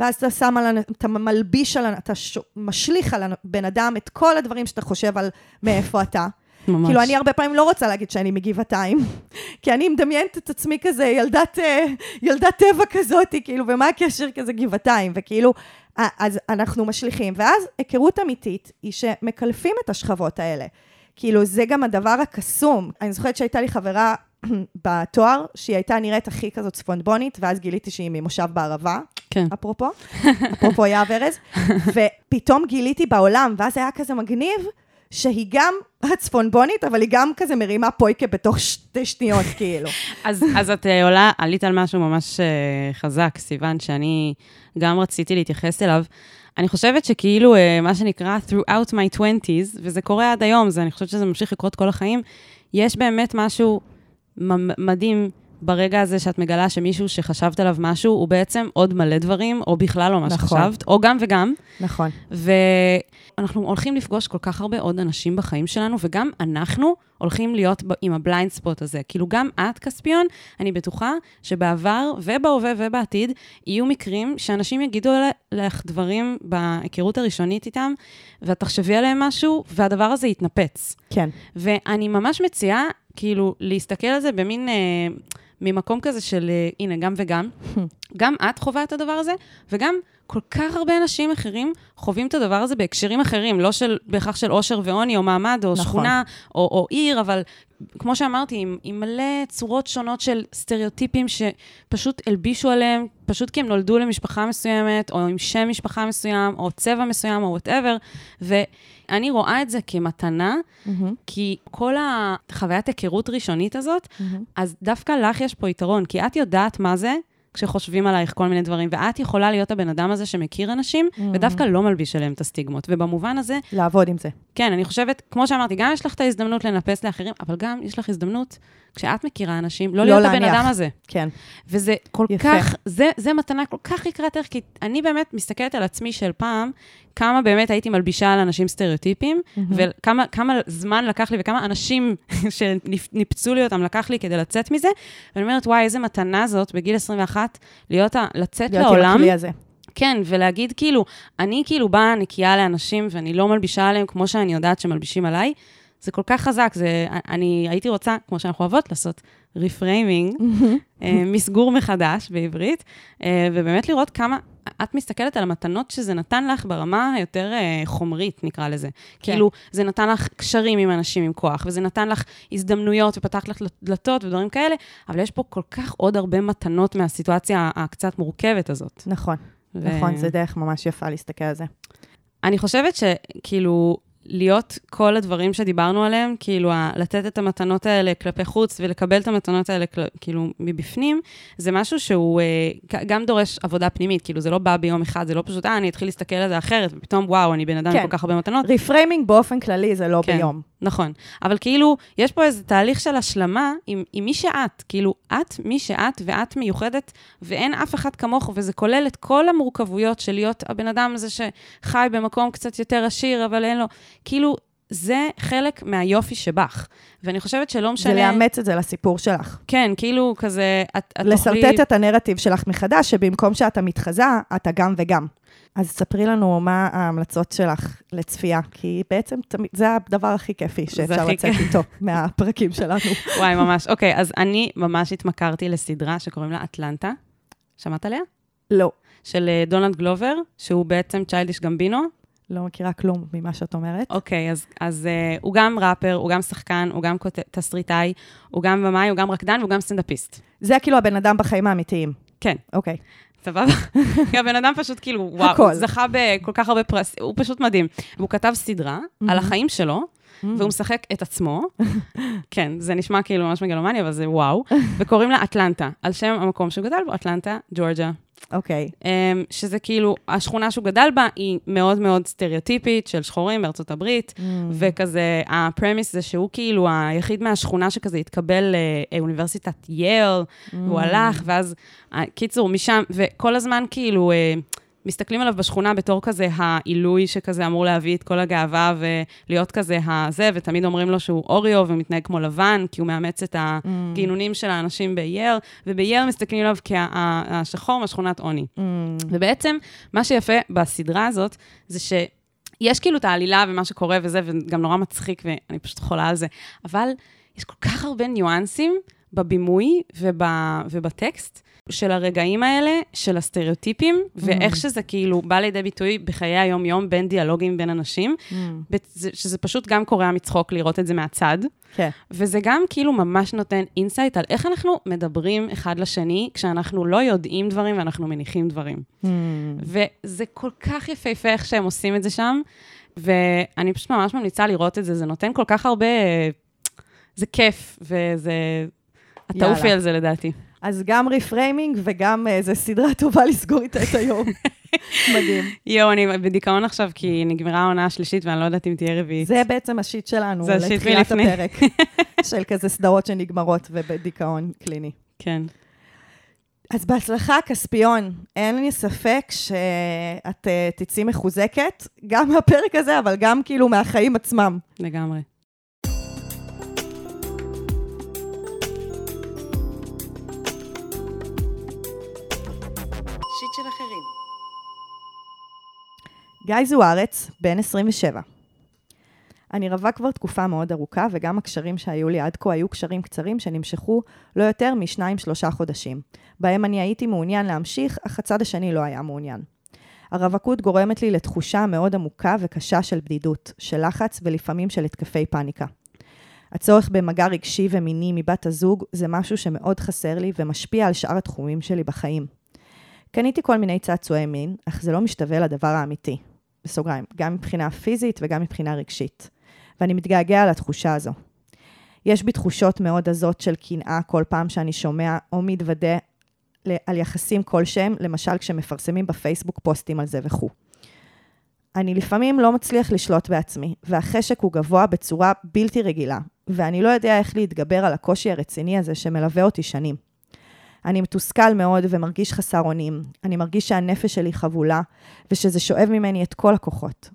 ואז אתה שם על, אתה מלביש על, אתה ש... משליך על הבן אדם את כל הדברים שאתה חושב על מאיפה אתה. ממש. כאילו, אני הרבה פעמים לא רוצה להגיד שאני מגבעתיים, כי אני מדמיינת את עצמי כזה ילדת, אה, ילדת טבע כזאת, כאילו, ומה הקשר כזה גבעתיים? וכאילו, אז אנחנו משליכים. ואז היכרות אמיתית היא שמקלפים את השכבות האלה. כאילו, זה גם הדבר הקסום. אני זוכרת שהייתה לי חברה בתואר, שהיא הייתה נראית הכי כזאת צפונבונית, ואז גיליתי שהיא ממושב בערבה. כן. אפרופו, אפרופו יהב ארז, ופתאום גיליתי בעולם, ואז היה כזה מגניב, שהיא גם הצפונבונית, אבל היא גם כזה מרימה פויקה בתוך שתי שניות, כאילו. אז, אז את אה, עולה, עלית על משהו ממש אה, חזק, סיוון, שאני גם רציתי להתייחס אליו. אני חושבת שכאילו, אה, מה שנקרא throughout my 20's, וזה קורה עד היום, זה, אני חושבת שזה ממשיך לקרות כל החיים, יש באמת משהו מדהים ברגע הזה שאת מגלה שמישהו שחשבת עליו משהו, הוא בעצם עוד מלא דברים, או בכלל לא מה נכון. שחשבת, או גם וגם. נכון. ואנחנו הולכים לפגוש כל כך הרבה עוד אנשים בחיים שלנו, וגם אנחנו הולכים להיות ב- עם ה blind spot הזה. כאילו, גם את, כספיון, אני בטוחה שבעבר ובהווה ובעתיד יהיו מקרים שאנשים יגידו לך דברים בהיכרות הראשונית איתם, ואת תחשבי עליהם משהו, והדבר הזה יתנפץ. כן. ואני ממש מציעה, כאילו, להסתכל על זה במין... אה, ממקום כזה של, אה, הנה, גם וגם. גם את חווה את הדבר הזה, וגם כל כך הרבה אנשים אחרים חווים את הדבר הזה בהקשרים אחרים, לא של, בהכרח של עושר ועוני, או מעמד, או נכון. שכונה, או, או עיר, אבל כמו שאמרתי, עם, עם מלא צורות שונות של סטריאוטיפים שפשוט הלבישו עליהם, פשוט כי הם נולדו למשפחה מסוימת, או עם שם משפחה מסוים, או צבע מסוים, או whatever, ואני רואה את זה כמתנה, מהמם, כי כל החוויית היכרות ראשונית הזאת, מהמם. אז דווקא לך יש פה יתרון, כי את יודעת מה זה כשחושבים עלייך כל מיני דברים, ואת יכולה להיות הבן אדם הזה שמכיר אנשים, Mm. ודווקא לא מלביש עליהם את הסטיגמות. ובמובן הזה, לעבוד עם זה. כן, אני חושבת, כמו שאמרתי, גם יש לך את ההזדמנות לנפץ לאחרים, אבל גם יש לך הזדמנות, כשאת מכירה אנשים, לא לא להיות הבן להניח. אדם הזה. כן. וזה כל יפה. כך, זה, זה מתנה כל כך יקרת ערך, כי אני באמת מסתכלת על עצמי של פעם, כמה באמת הייתי מלבישה על אנשים סטריאוטיפים, וכמה כמה זמן לקח לי וכמה אנשים שניפצו לי אותם לקח לי כדי לצאת מזה, ואני אומרת, וואי, איזה מתנה זאת בגיל 21, להיות, ה- לצאת להיות עם לעולם. הכלי הזה. כן, ולהגיד כאילו, אני כאילו באה נקייה לאנשים ואני לא מלבישה עליהם כמו שאני יודעת שמלבישים עליי, זה כל כך חזק, זה, אני הייתי רוצה, כמו שאנחנו אוהבות, לעשות reframing, אה, מסגור מחדש בעברית, אה, ובאמת לראות כמה, את מסתכלת על המתנות שזה נתן לך ברמה היותר אה, חומרית, נקרא לזה. כן. כאילו, זה נתן לך קשרים עם אנשים עם כוח, וזה נתן לך הזדמנויות ופתח לך דלתות ודברים כאלה, אבל יש פה כל כך עוד הרבה מתנות מהסיטואציה הקצת מורכבת הזאת. נכון, ו- נכון, זה דרך ממש יפה להסתכל על זה. אני חושבת שכאילו, להיות כל הדברים שדיברנו עליהם, כאילו, לתת את המתנות האלה כלפי חוץ ולקבל את המתנות האלה כאילו מבפנים, זה משהו שהוא אה, גם דורש עבודה פנימית, כאילו, זה לא בא ביום אחד, זה לא פשוט, אה, אני אתחיל להסתכל על זה אחרת, ופתאום, וואו, אני בן אדם עם כן. כל כך הרבה מתנות. reframing באופן כללי זה לא כן. ביום. נכון. אבל כאילו, יש פה איזה תהליך של השלמה עם, עם מי שאת. כאילו, את מי שאת, ואת מיוחדת, ואין אף אחד כמוך, וזה כולל את כל המורכבויות של להיות הבן אדם הזה שחי במקום קצת יותר עשיר, אבל אין לו... כאילו, זה חלק מהיופי שבך. ואני חושבת שלא משנה... זה לאמץ את זה לסיפור שלך. כן, כאילו, כזה, את, את לשרטט את הנרטיב שלך מחדש, שבמקום שאתה מתחזה, אתה גם וגם. אז ספרי לנו מה ההמלצות שלך לצפייה, כי בעצם תמיד, זה הדבר הכי כיפי שאפשר לצאת. איתו מהפרקים שלנו. וואי, ממש. אוקיי, אז אני ממש התמכרתי לסדרה שקוראים לה אטלנטה. שמעת עליה? לא, של אה, דונלד גלובר, שהוא בעצם צ'יילדיש גמבינו. לא מכירה כלום ממה שאת אומרת. אוקיי, אז, אז uh, הוא גם ראפר, הוא גם שחקן, הוא גם כות- תסריטאי, הוא גם במאי, הוא גם רקדן והוא גם סטנדאפיסט. זה כאילו הבן אדם בחיים האמיתיים. כן, אוקיי. סבבה? כי הבן אדם פשוט כאילו, וואו, הכל. זכה בכל כך הרבה פרס, הוא פשוט מדהים. והוא כתב סדרה על החיים שלו, והוא משחק את עצמו. כן, זה נשמע כאילו ממש מגלומני, אבל זה וואו. וקוראים לה אטלנטה, על שם המקום שהוא גדל בו, אטלנטה, ג'ורג'ה. אוקיי. אמ, שזה כאילו, השכונה שהוא גדל בה היא מאוד מאוד סטריאוטיפית של שחורים בארצות הברית, וכזה, הפרמיס זה שהוא כאילו היחיד מהשכונה שכזה התקבל לאוניברסיטת יייל, והוא הלך, ואז, אה, קיצור, משם, וכל הזמן כאילו... מסתכלים עליו בשכונה בתור כזה העילוי שכזה אמור להביא את כל הגאווה ולהיות כזה הזה, ותמיד אומרים לו שהוא אוריו ומתנהג כמו לבן, כי הוא מאמץ את הגינונים של האנשים בייר, ובייר מסתכלים עליו כהשחור מהשכונת עוני. ובעצם, מה שיפה בסדרה הזאת, זה ש... יש כאילו את העלילה ומה שקורה וזה, וגם נורא מצחיק, ואני פשוט חולה על זה, אבל יש כל כך הרבה ניואנסים בבימוי וב, ובטקסט של הרגעים האלה, של הסטריאוטיפים, ואיך שזה כאילו בא לידי ביטוי בחיי היום-יום בין דיאלוגים בין אנשים, בצ- שזה פשוט גם קורע מצחוק לראות את זה מהצד. כן. וזה גם כאילו ממש נותן insight על איך אנחנו מדברים אחד לשני כשאנחנו לא יודעים דברים ואנחנו מניחים דברים. וזה כל כך יפהפה איך שהם עושים את זה שם, ואני פשוט ממש ממליצה לראות את זה, זה נותן כל כך הרבה... זה כיף, וזה... את. תעופי על זה לדעתי. אז גם reframing וגם איזו סדרה טובה לסגור איתה את היום. מדהים. יואו, אני בדיכאון עכשיו, כי נגמרה העונה השלישית ואני לא יודעת אם תהיה רביעית. זה בעצם השיט שלנו, זה השיט לתחילת מלפני. הפרק, של כזה סדרות שנגמרות ובדיכאון קליני. כן. אז בהצלחה, כספיון. אין לי ספק שאת אה, תצאי מחוזקת, גם מהפרק הזה, אבל גם כאילו מהחיים עצמם. לגמרי. גיא זוארץ, בן 27. אני רבה כבר תקופה מאוד ארוכה, וגם הקשרים שהיו לי עד כה היו קשרים קצרים שנמשכו לא יותר משניים-שלושה חודשים, בהם אני הייתי מעוניין להמשיך, אך הצד השני לא היה מעוניין. הרווקות גורמת לי לתחושה מאוד עמוקה וקשה של בדידות, של לחץ ולפעמים של התקפי פאניקה. הצורך במגע רגשי ומיני מבת הזוג זה משהו שמאוד חסר לי ומשפיע על שאר התחומים שלי בחיים. קניתי כל מיני צעצועי מין, אך זה לא משתווה לדבר האמיתי. בסוגריים, גם מבחינה פיזית וגם מבחינה רגשית. ואני מתגעגע לתחושה הזו. יש בי תחושות מאוד עזות של קנאה כל פעם שאני שומע או מתוודה על יחסים כלשהם, למשל כשמפרסמים בפייסבוק פוסטים על זה וכו'. אני לפעמים לא מצליח לשלוט בעצמי, והחשק הוא גבוה בצורה בלתי רגילה, ואני לא יודע איך להתגבר על הקושי הרציני הזה שמלווה אותי שנים. אני מתוסכל מאוד ומרגיש חסר אונים. אני מרגיש שהנפש שלי חבולה, ושזה שואב ממני את כל הכוחות.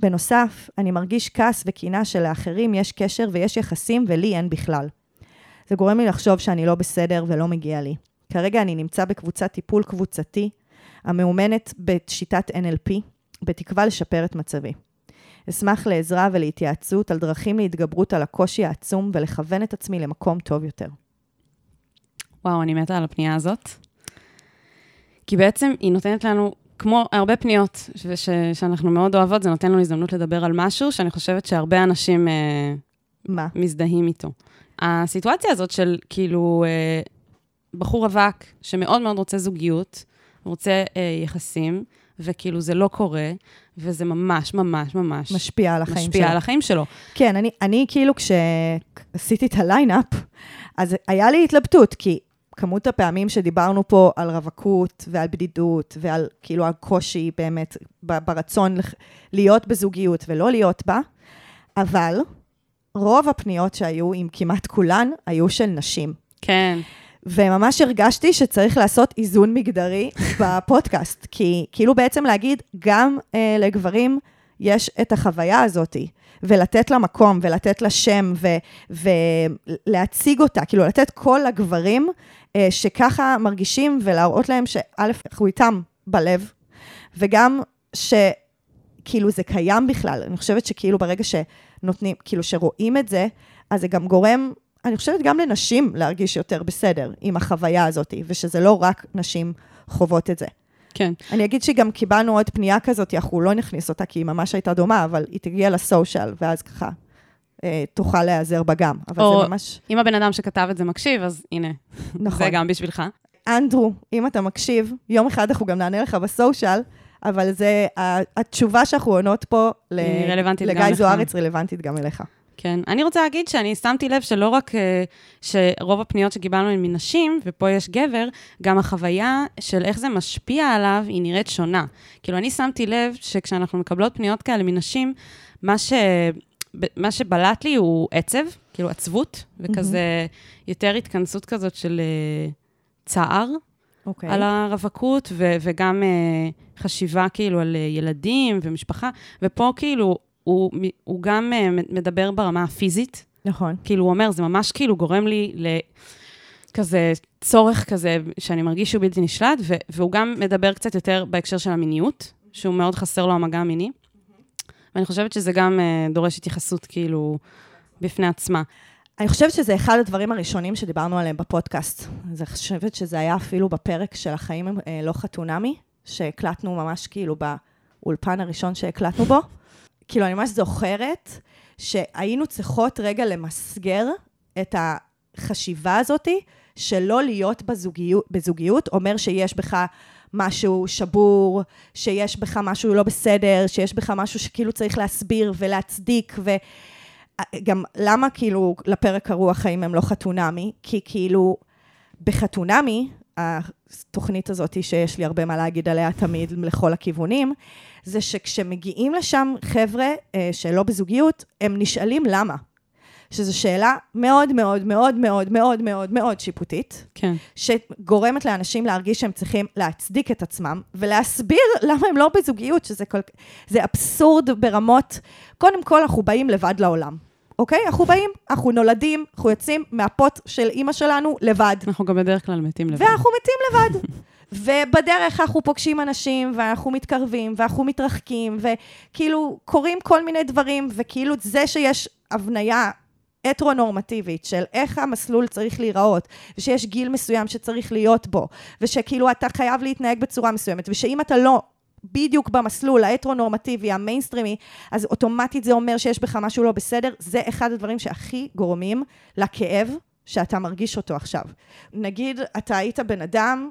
בנוסף, אני מרגיש כעס וקינה שלאחרים יש קשר ויש יחסים ולי אין בכלל. זה גורם לי לחשוב שאני לא בסדר ולא מגיע לי. כרגע אני נמצא בקבוצת טיפול קבוצתי, המאומנת בשיטת NLP, בתקווה לשפר את מצבי. אשמח לעזרה ולהתייעצות על דרכים להתגברות על הקושי העצום ולכוון את עצמי למקום טוב יותר. וואו, אני מתה על הפנייה הזאת. כי בעצם היא נותנת לנו, כמו הרבה פניות ש- שאנחנו מאוד אוהבות, זה נותן לנו הזדמנות לדבר על משהו שאני חושבת שהרבה אנשים אה, מה? מזדהים איתו. הסיטואציה הזאת של כאילו אה, בחור רווק שמאוד מאוד רוצה זוגיות, רוצה אה, יחסים, וכאילו זה לא קורה, וזה ממש ממש ממש משפיע על החיים משפיע שלו. על החיים שלו. כן, אני, אני כאילו כשעשיתי את הליינאפ, אז היה לי התלבטות, כי כמות הפעמים שדיברנו פה על רווקות ועל בדידות ועל כאילו הקושי באמת ברצון להיות בזוגיות ולא להיות בה, אבל רוב הפניות שהיו, עם כמעט כולן, היו של נשים. כן, וממש הרגשתי שצריך לעשות איזון מגדרי בפודקאסט, כי כאילו בעצם להגיד, גם אה, לגברים יש את החוויה הזאת, ולתת לה מקום, ולתת לה שם, ו- ולהציג אותה, כאילו לתת קול לגברים אה, שככה מרגישים, ולהראות להם שא', אנחנו איתם בלב, וגם שכאילו זה קיים בכלל. אני חושבת שכאילו ברגע שנותנים, כאילו שרואים את זה, אז זה גם גורם, אני חושבת גם לנשים להרגיש יותר בסדר עם החוויה הזאת, ושזה לא רק נשים חוות את זה. כן. אני אגיד שגם קיבלנו עוד פנייה כזאת, אנחנו לא נכניס אותה, כי היא ממש הייתה דומה, אבל היא תגיע לסושיאל, ואז ככה אה, תוכל להיעזר בה גם. אבל או- זה ממש... אם הבן אדם שכתב את זה מקשיב, אז הנה, נכון. זה גם בשבילך. אנדרו, אם אתה מקשיב, יום אחד אנחנו גם נענה לך בסושיאל, אבל זה, התשובה שאנחנו עונות פה לגיא. זוארץ רלוונטית גם אליך. כן. אני רוצה להגיד שאני שמתי לב שלא רק אה, שרוב הפניות שקיבלנו הן מנשים, ופה יש גבר, גם החוויה של איך זה משפיע עליו, היא נראית שונה. כאילו, אני שמתי לב שכשאנחנו מקבלות פניות כאלה מנשים, מה, ש... מה שבלט לי הוא עצב, כאילו עצבות, וכזה יותר התכנסות כזאת של אה, צער. אוקיי. על הרווקות, ו- וגם uh, חשיבה כאילו על uh, ילדים ומשפחה, ופה כאילו הוא, הוא גם uh, מדבר ברמה הפיזית, נכון. כאילו הוא אומר, זה ממש כאילו גורם לי לכזה צורך כזה, שאני מרגיש שהוא בלתי נשלט, ו- והוא גם מדבר קצת יותר בהקשר של המיניות, שהוא מאוד חסר לו המגע המיני, ואני חושבת שזה גם uh, דורש התייחסות כאילו בפני עצמה. אני חושבת שזה אחד הדברים הראשונים שדיברנו עליהם בפודקאסט. אז אני חושבת שזה היה אפילו בפרק של החיים הם אה, לא חתונמי, שהקלטנו ממש כאילו באולפן הראשון שהקלטנו בו. כאילו, אני ממש זוכרת שהיינו צריכות רגע למסגר את החשיבה הזאתי, שלא להיות בזוגיות, בזוגיות אומר שיש בך משהו שבור, שיש בך משהו לא בסדר, שיש בך משהו שכאילו צריך להסביר ולהצדיק, וגם למה כאילו לפרק קראו החיים הם לא חתונמי? כי כאילו בחתונמי, התוכנית הזאת שיש לי הרבה מה להגיד עליה תמיד לכל הכיוונים, זה שכשמגיעים לשם חבר'ה אה, שלא בזוגיות, הם נשאלים למה. שזו שאלה מאוד מאוד מאוד מאוד מאוד מאוד מאוד שיפוטית, כן. שגורמת לאנשים להרגיש שהם צריכים להצדיק את עצמם ולהסביר למה הם לא בזוגיות, שזה כל... זה אבסורד ברמות. קודם כל, אנחנו באים לבד לעולם, אוקיי? אנחנו באים, אנחנו נולדים, אנחנו יוצאים מהפוט של אימא שלנו לבד. אנחנו גם בדרך כלל מתים לבד. ואנחנו מתים לבד. ובדרך אנחנו פוגשים אנשים, ואנחנו מתקרבים, ואנחנו מתרחקים, וכאילו קורים כל מיני דברים, וכאילו זה שיש הבניה הטרונורמטיבית של איך המסלול צריך להיראות, ושיש גיל מסוים שצריך להיות בו, ושכאילו אתה חייב להתנהג בצורה מסוימת, ושאם אתה לא בדיוק במסלול ההטרונורמטיבי, המיינסטרימי, אז אוטומטית זה אומר שיש בך משהו לא בסדר, זה אחד הדברים שהכי גורמים לכאב שאתה מרגיש אותו עכשיו. נגיד, אתה היית בן אדם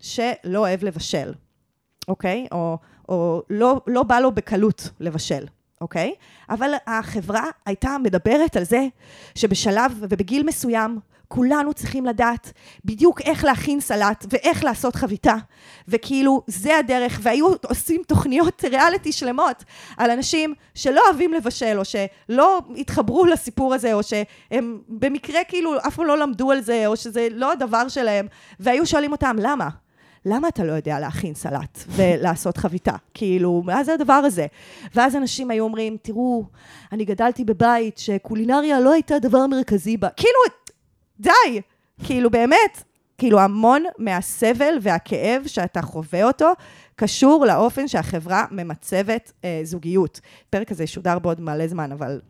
שלא אוהב לבשל, אוקיי? או, או לא, לא בא לו בקלות לבשל. אוקיי? אבל החברה הייתה מדברת על זה שבשלב ובגיל מסוים כולנו צריכים לדעת בדיוק איך להכין סלט ואיך לעשות חביתה. וכאילו, זה הדרך, והיו עושים תוכניות ריאליטי שלמות על אנשים שלא אוהבים לבשל, או שלא התחברו לסיפור הזה, או שהם במקרה כאילו אף פעם לא למדו על זה, או שזה לא הדבר שלהם, והיו שואלים אותם, למה? למה אתה לא יודע להכין סלט ולעשות חביתה? כאילו, מה זה הדבר הזה? ואז אנשים היו אומרים, תראו, אני גדלתי בבית שקולינריה לא הייתה דבר מרכזי בה. כאילו, די! כאילו, באמת, כאילו, המון מהסבל והכאב שאתה חווה אותו, קשור לאופן שהחברה ממצבת אה, זוגיות. הפרק הזה ישודר בעוד מלא זמן, אבל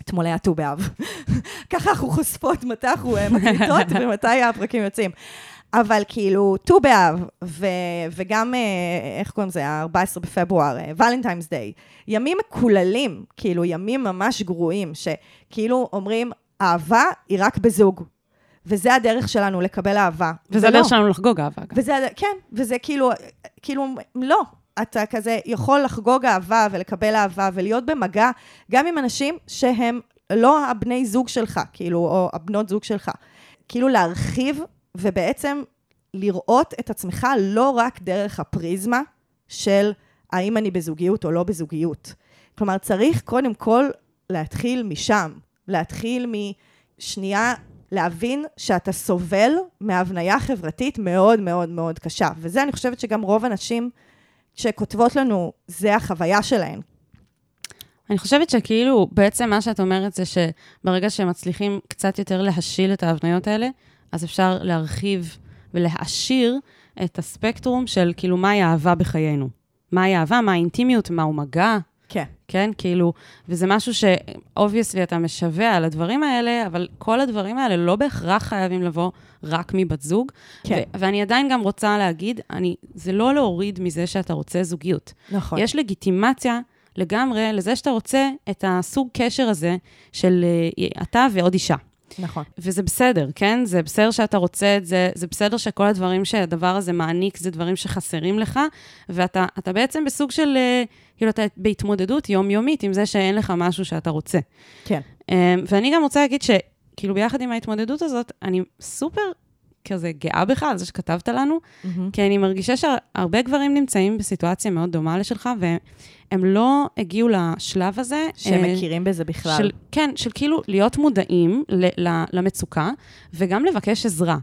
אתמול היה ט"ו באב. ככה אנחנו חושפות מתי אנחנו אה, מקליטות ומתי הפרקים יוצאים. אבל כאילו, ט"ו באב, ו- וגם, אה, איך קוראים לזה, ה-14 בפברואר, ולנטיימס אה, דיי, ימים מקוללים, כאילו, ימים ממש גרועים, שכאילו אומרים, אהבה היא רק בזוג. וזה הדרך שלנו לקבל אהבה. וזה הדרך שלנו לחגוג אהבה, גם. וזה, כן, וזה כאילו, כאילו, לא. אתה כזה יכול לחגוג אהבה ולקבל אהבה ולהיות במגע גם עם אנשים שהם לא הבני זוג שלך, כאילו, או הבנות זוג שלך. כאילו להרחיב ובעצם לראות את עצמך לא רק דרך הפריזמה של האם אני בזוגיות או לא בזוגיות. כלומר, צריך קודם כל להתחיל משם, להתחיל משנייה, להבין שאתה סובל מהבניה חברתית מאוד מאוד מאוד קשה. וזה, אני חושבת שגם רוב הנשים שכותבות לנו, זה החוויה שלהן. אני חושבת שכאילו, בעצם מה שאת אומרת זה שברגע שהם מצליחים קצת יותר להשיל את ההבניות האלה, אז אפשר להרחיב ולהעשיר את הספקטרום של כאילו מהי אהבה בחיינו. מהי אהבה, מה האינטימיות, מהו מגע. כן. כן, כאילו, וזה משהו שאובייסלי אתה משווע על הדברים האלה, אבל כל הדברים האלה לא בהכרח חייבים לבוא רק מבת זוג. כן. ו- ואני עדיין גם רוצה להגיד, אני, זה לא להוריד מזה שאתה רוצה זוגיות. נכון. יש לגיטימציה לגמרי לזה שאתה רוצה את הסוג קשר הזה של uh, אתה ועוד אישה. נכון. וזה בסדר, כן? זה בסדר שאתה רוצה את זה, זה בסדר שכל הדברים שהדבר הזה מעניק זה דברים שחסרים לך, ואתה אתה בעצם בסוג של, אה, כאילו, אתה בהתמודדות יומיומית עם זה שאין לך משהו שאתה רוצה. כן. אה, ואני גם רוצה להגיד שכאילו, ביחד עם ההתמודדות הזאת, אני סופר כזה גאה בך על זה שכתבת לנו, Mm-hmm. כי אני מרגישה שהרבה גברים נמצאים בסיטואציה מאוד דומה לשלך, והם לא הגיעו לשלב הזה. שהם אה, מכירים בזה בכלל. של, כן, של כאילו להיות מודעים ל, ל, למצוקה, וגם לבקש עזרה.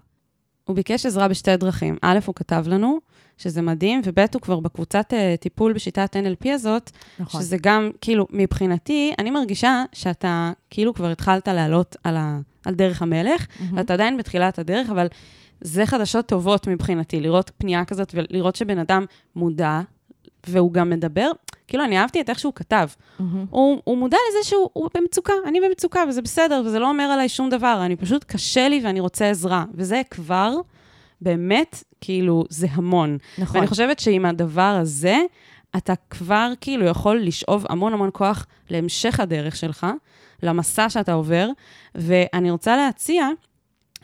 הוא ביקש עזרה בשתי דרכים. א', הוא כתב לנו, שזה מדהים, וב', הוא כבר בקבוצת uh, טיפול בשיטת NLP הזאת, נכון. שזה גם, כאילו, מבחינתי, אני מרגישה שאתה כאילו כבר התחלת לעלות על, ה, על דרך המלך, Mm-hmm. ואתה עדיין בתחילת הדרך, אבל זה חדשות טובות מבחינתי, לראות פנייה כזאת ולראות שבן אדם מודע והוא גם מדבר, כאילו, אני אהבתי את איך שהוא כתב. הוא, הוא מודע לזה שהוא הוא במצוקה, אני במצוקה, וזה בסדר, וזה לא אומר עליי שום דבר, אני פשוט קשה לי ואני רוצה עזרה. וזה כבר, באמת, כאילו, זה המון. נכון. ואני חושבת שעם הדבר הזה, אתה כבר כאילו יכול לשאוב המון המון כוח להמשך הדרך שלך, למסע שאתה עובר, ואני רוצה להציע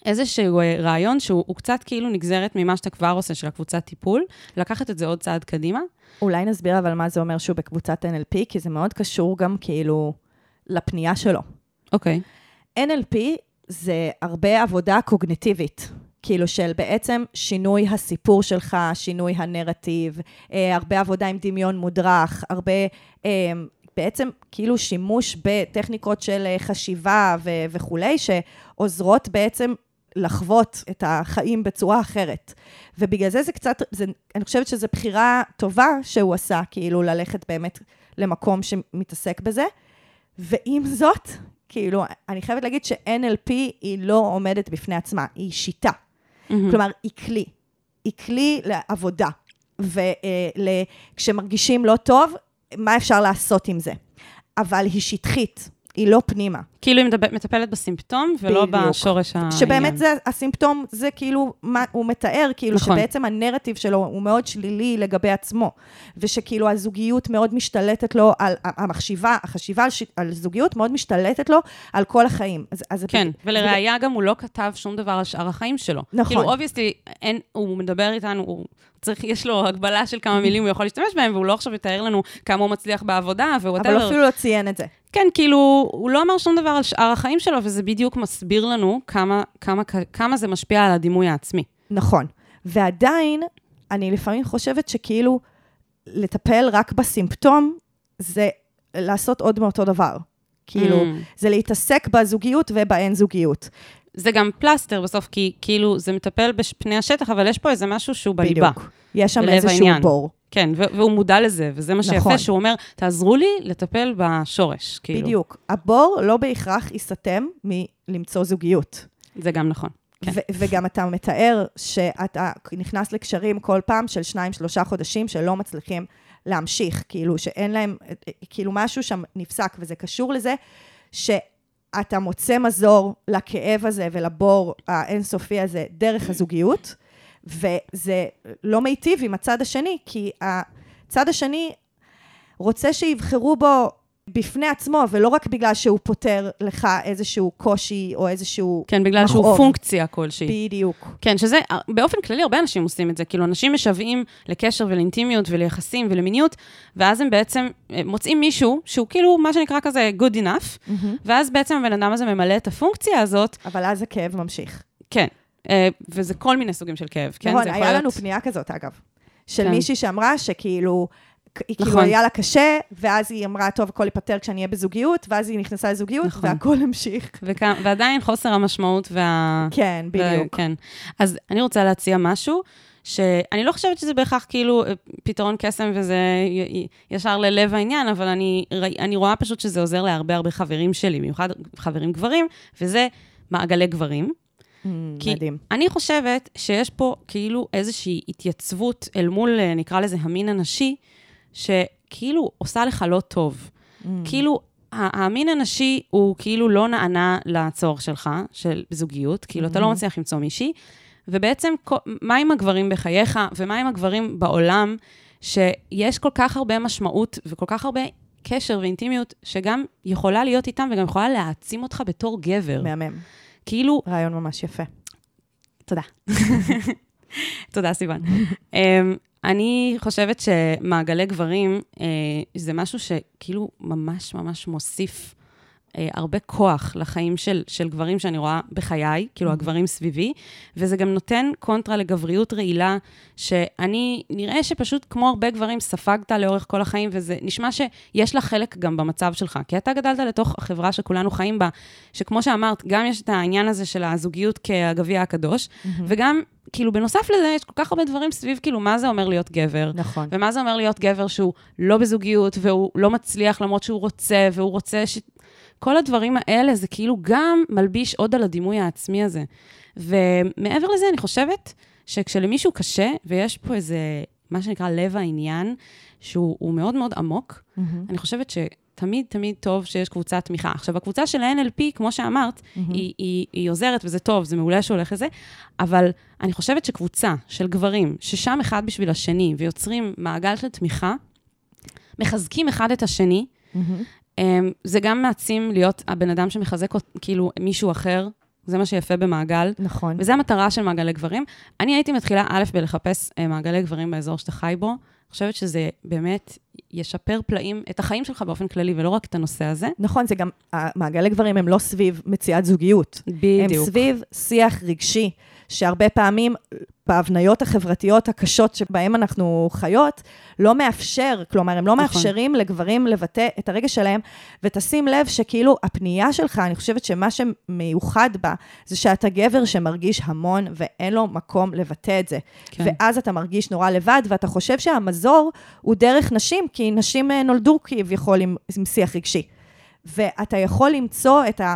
איזשהו אה, רעיון שהוא הוא קצת כאילו נגזרת ממה שאתה כבר עושה, של הקבוצת טיפול, לקחת את זה עוד צעד קדימה. אולי נסביר אבל מה זה אומר שהוא בקבוצת NLP, כי זה מאוד קשור גם כאילו לפנייה שלו. אוקיי. NLP זה הרבה עבודה קוגניטיבית. כאילו של בעצם שינוי הסיפור שלך, שינוי הנרטיב, אה, הרבה עבודה עם דמיון מודרך, הרבה אה, בעצם כאילו שימוש בטכניקות של אה, חשיבה ו- וכולי, שעוזרות בעצם לחוות את החיים בצורה אחרת. ובגלל זה זה קצת, זה, אני חושבת שזו בחירה טובה שהוא עשה, כאילו ללכת באמת למקום שמתעסק בזה. ועם זאת, כאילו, אני חייבת להגיד ש-NLP היא לא עומדת בפני עצמה, היא שיטה. כלומר, היא כלי. היא כלי לעבודה. וכשמרגישים לא טוב, מה אפשר לעשות עם זה? אבל היא שטחית, היא לא פנימה. כאילו היא מטפלת בסימפטום, ולא בדיוק. בשורש העניין. שבאמת זה, הסימפטום, זה כאילו, מה הוא מתאר, כאילו נכון. שבעצם הנרטיב שלו הוא מאוד שלילי לגבי עצמו, ושכאילו הזוגיות מאוד משתלטת לו על, המחשיבה, החשיבה על, ש, על זוגיות מאוד משתלטת לו על כל החיים. אז, אז זה כן, בג- ולראיה גם הוא לא כתב שום דבר על שאר החיים שלו. נכון. כאילו, obviously, הוא מדבר איתנו, הוא צריך, יש לו הגבלה של כמה מילים הוא יכול להשתמש בהם, והוא לא עכשיו יתאר לנו כמה הוא מצליח בעבודה, אבל whatever. אפילו לא ציין את זה. כן, כאילו, הוא לא אמר שום דבר על שאר החיים שלו, וזה בדיוק מסביר לנו כמה, כמה, כמה זה משפיע על הדימוי העצמי. נכון. ועדיין, אני לפעמים חושבת שכאילו, לטפל רק בסימפטום, זה לעשות עוד מאותו דבר. כאילו, Mm. זה להתעסק בזוגיות ובאין זוגיות. זה גם פלסטר בסוף, כי כאילו, זה מטפל בפני השטח, אבל יש פה איזה משהו שהוא בליבה. בדיוק. יש שם איזשהו העניין. בור. כן, והוא מודע לזה, וזה מה שיפה, נכון. שהוא אומר, תעזרו לי לטפל בשורש, כאילו. בדיוק. הבור לא בהכרח ייסתם מלמצוא זוגיות. זה גם נכון. כן. ו- וגם אתה מתאר שאתה נכנס לקשרים כל פעם של שניים, שלושה חודשים שלא מצליחים להמשיך, כאילו שאין להם, כאילו משהו שם נפסק, וזה קשור לזה שאתה מוצא מזור לכאב הזה ולבור האינסופי הזה דרך הזוגיות, וזה לא מיטיב עם הצד השני, כי הצד השני רוצה שיבחרו בו בפני עצמו, ולא רק בגלל שהוא פותר לך איזשהו קושי או איזשהו כן, בגלל שהוא מכאוב. פונקציה כלשהי. בדיוק. כן, שזה, באופן כללי, הרבה אנשים עושים את זה. כאילו, אנשים משוועים לקשר ולאינטימיות וליחסים ולמיניות, ואז הם בעצם אה, מוצאים מישהו שהוא כאילו, מה שנקרא כזה good enough, ואז בעצם הבן אדם הזה ממלא את הפונקציה הזאת, אבל אז הכאב ממשיך. כן. אה, וזה כל מיני סוגים של כאב, כן? נכון, היה להיות- לנו פנייה כזאת, אגב, של כן. מישהי שאמרה שכאילו... כאילו נכון. היה לה קשה, ואז היא אמרה, טוב, הכל ייפתר כשאני אהיה בזוגיות, ואז היא נכנסה לזוגיות, נכון. והכל המשיך. וכ- ועדיין חוסר המשמעות וה... כן, ו- בדיוק. כן. אז אני רוצה להציע משהו, שאני לא חושבת שזה בהכרח כאילו אה, פתרון קסם וזה ישר ללב העניין, אבל אני, אני רואה פשוט שזה עוזר להרבה הרבה חברים שלי, במיוחד חברים גברים, וזה מעגלי גברים. כי מדהים. אני חושבת שיש פה כאילו איזושהי התייצבות אל מול, אה, נקרא לזה, המין הנשי, שכאילו עושה לך לא טוב. כאילו, ה- המין הנשי הוא כאילו לא נענה לצורך שלך, של זוגיות, כאילו, אתה לא מצליח למצוא מישהי, ובעצם, מה עם הגברים בחייך, ומה עם הגברים בעולם, שיש כל כך הרבה משמעות וכל כך הרבה קשר ואינטימיות, שגם יכולה להיות איתם וגם יכולה להעצים אותך בתור גבר. מהמם. כאילו, רעיון ממש יפה. תודה. תודה, סיוון. אני חושבת שמעגלי גברים uh, זה משהו שכאילו ממש ממש מוסיף uh, הרבה כוח לחיים של, של גברים שאני רואה בחיי, כאילו הגברים סביבי, וזה גם נותן קונטרה לגבריות רעילה, שאני, נראה שפשוט כמו הרבה גברים ספגת לאורך כל החיים, וזה נשמע שיש לה חלק גם במצב שלך, כי אתה גדלת לתוך החברה שכולנו חיים בה, שכמו שאמרת, גם יש את העניין הזה של הזוגיות כהגביע הקדוש, וגם, כאילו, בנוסף לזה, יש כל כך הרבה דברים סביב, כאילו, מה זה אומר להיות גבר? נכון. ומה זה אומר להיות גבר שהוא לא בזוגיות, והוא לא מצליח למרות שהוא רוצה, והוא רוצה ש... כל הדברים האלה, זה כאילו גם מלביש עוד על הדימוי העצמי הזה. ומעבר לזה, אני חושבת שכשלמישהו קשה, ויש פה איזה מה שנקרא לב העניין, שהוא הוא מאוד מאוד עמוק. מהמם. אני חושבת שתמיד תמיד טוב שיש קבוצת תמיכה. עכשיו, הקבוצה של ה-NLP, כמו שאמרת, מהמם. היא, היא, היא עוזרת וזה טוב, זה מעולה שהולך לזה, אבל אני חושבת שקבוצה של גברים, ששם אחד בשביל השני, ויוצרים מעגל של תמיכה, מחזקים אחד את השני. אמ, זה גם מעצים להיות הבן אדם שמחזק כאילו מישהו אחר, זה מה שיפה במעגל, נכון. וזה המטרה של מעגלי גברים. אני הייתי מתחילה, א', בלחפש אה, מעגלי גברים באזור שאתה חי בו. חושבת שזה באמת ישפר פלאים, את החיים שלך באופן כללי, ולא רק את הנושא הזה. נכון, זה גם, מעגלי גברים הם לא סביב מציאת זוגיות. הם בדיוק. סביב שיח רגשי, שהרבה פעמים בהבניות החברתיות הקשות שבהן אנחנו חיות, לא מאפשר, כלומר, הם לא נכון. מאפשרים לגברים לבטא את הרגש שלהם, ותשים לב שכאילו הפנייה שלך, אני חושבת שמה שמיוחד בה, זה שאתה גבר שמרגיש המון ואין לו מקום לבטא את זה. כן. ואז אתה מרגיש נורא לבד, ואתה חושב שהמזור הוא דרך נשים, כי נשים אה, נולדו כביכול עם, עם שיח רגשי. ואתה יכול למצוא את, ה,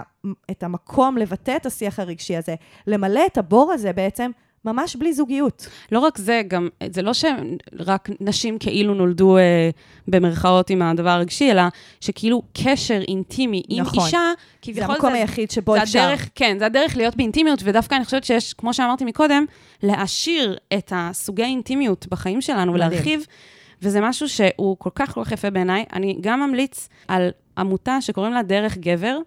את המקום לבטא את השיח הרגשי הזה, למלא את הבור הזה בעצם, ממש בלי זוגיות. לא רק זה, גם, זה לא שרק נשים כאילו נולדו אה, במרכאות עם הדבר הרגשי, אלא שכאילו קשר אינטימי עם נכון. אישה, זה כביכול המקום זה, היחיד שבו זה אפשר. הדרך, כן, זה הדרך להיות באינטימיות, ודווקא אני חושבת שיש, כמו שאמרתי מקודם, להעשיר את הסוגי האינטימיות בחיים שלנו מדהים. ולהרחיב, וזה משהו שהוא כל כך כל כך יפה בעיניי. אני גם ממליץ על עמותה שקוראים לה דרך גבר,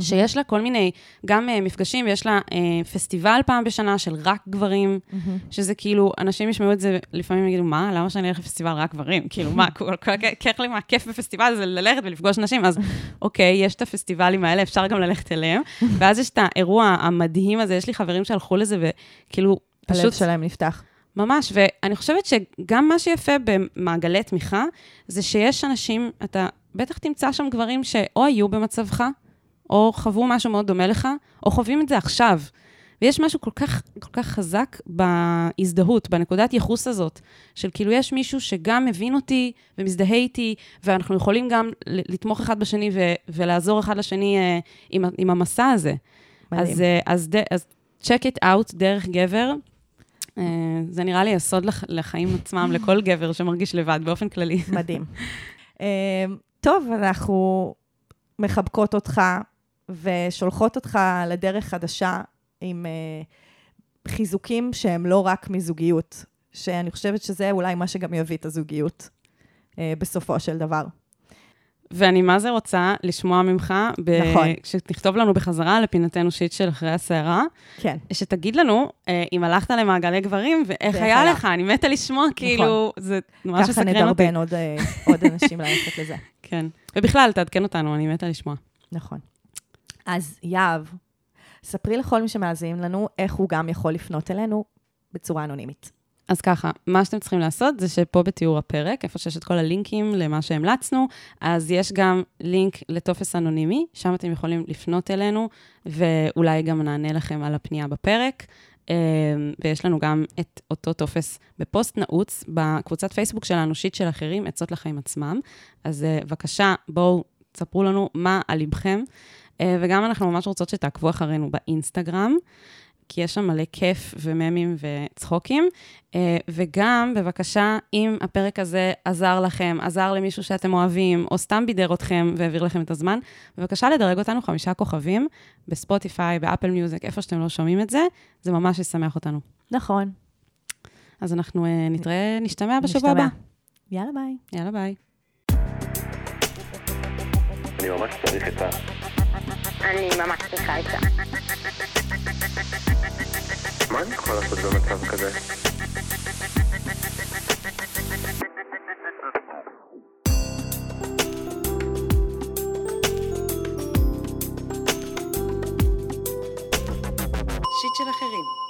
שיש לה כל מיני, גם uh, מפגשים, ויש לה uh, פסטיבל פעם בשנה של רק גברים, מהמם. שזה כאילו, אנשים ישמעו את זה, לפעמים יגידו, מה, למה שאני אלך לפסטיבל רק גברים? כאילו, מה, כל כך לי מה כיף בפסטיבל זה ללכת ולפגוש נשים, אז אוקיי, יש את הפסטיבלים האלה, אפשר גם ללכת אליהם, ואז יש את האירוע המדהים הזה, יש לי חברים שהלכו לזה, וכאילו, הלב פשוט שלהם נפתח. ממש, ואני חושבת שגם מה שיפה במעגלי תמיכה, זה שיש אנשים, אתה בטח תמצא שם גברים שאו היו במצבך, או חוו משהו מאוד דומה לך, או חווים את זה עכשיו. ויש משהו כל כך, כל כך חזק בהזדהות, בנקודת ייחוס הזאת, של כאילו יש מישהו שגם מבין אותי ומזדהה איתי, ואנחנו יכולים גם לתמוך אחד בשני ו- ולעזור אחד לשני אה, עם, עם המסע הזה. מדהים. אז, אה, אז, ד- אז check it out דרך גבר. אה, זה נראה לי יסוד לח- לחיים עצמם, לכל גבר שמרגיש לבד באופן כללי. מדהים. אמ, טוב, אנחנו מחבקות אותך ושולחות אותך לדרך חדשה עם אה, חיזוקים שהם לא רק מזוגיות, שאני חושבת שזה אולי מה שגם יביא את הזוגיות אה, בסופו של דבר. ואני מה זה רוצה לשמוע ממך, ב- נכון. שתכתוב לנו בחזרה לפינתנו שיט של אחרי הסערה, כן. שתגיד לנו אה, אם הלכת למעגלי גברים ואיך היה. לך, אני מתה לשמוע, כאילו, זה ממש ככה מסקרן אותי. נדרבן עוד, אה, עוד אנשים ללכת לזה. כן. ובכלל, תעדכן אותנו, אני מתה לשמוע. נכון. אז יהב, ספרי לכל מי שמאזין לנו איך הוא גם יכול לפנות אלינו בצורה אנונימית. אז ככה, מה שאתם צריכים לעשות זה שפה בתיאור הפרק, איפה שיש את כל הלינקים למה שהמלצנו, אז יש גם לינק לטופס אנונימי, שם אתם יכולים לפנות אלינו, ואולי גם נענה לכם על הפנייה בפרק. אה, ויש לנו גם את אותו טופס בפוסט נעוץ, בקבוצת פייסבוק שלנו, שיט של אחרים, עצות לחיים עצמם. אז אה, בבקשה, בואו, תספרו לנו מה על ליבכם. אה, וגם אנחנו ממש רוצות שתעקבו אחרינו באינסטגרם. כי יש שם מלא כיף וממים וצחוקים. אה, וגם, בבקשה, אם הפרק הזה עזר לכם, עזר למישהו שאתם אוהבים, או סתם בידר אתכם והעביר לכם את הזמן, בבקשה לדרג אותנו חמישה כוכבים בספוטיפיי, באפל מיוזיק, איפה שאתם לא שומעים את זה, זה ממש ישמח אותנו. נכון. אז אנחנו אה, נתראה, נשתמע בשבוע נשתמע. הבא. יאללה ביי. יאללה, ביי. אני ממש צריך את ה... אני ממש שמחה איתה. מה אני יכול לעשות במצב כזה? שיט של אחרים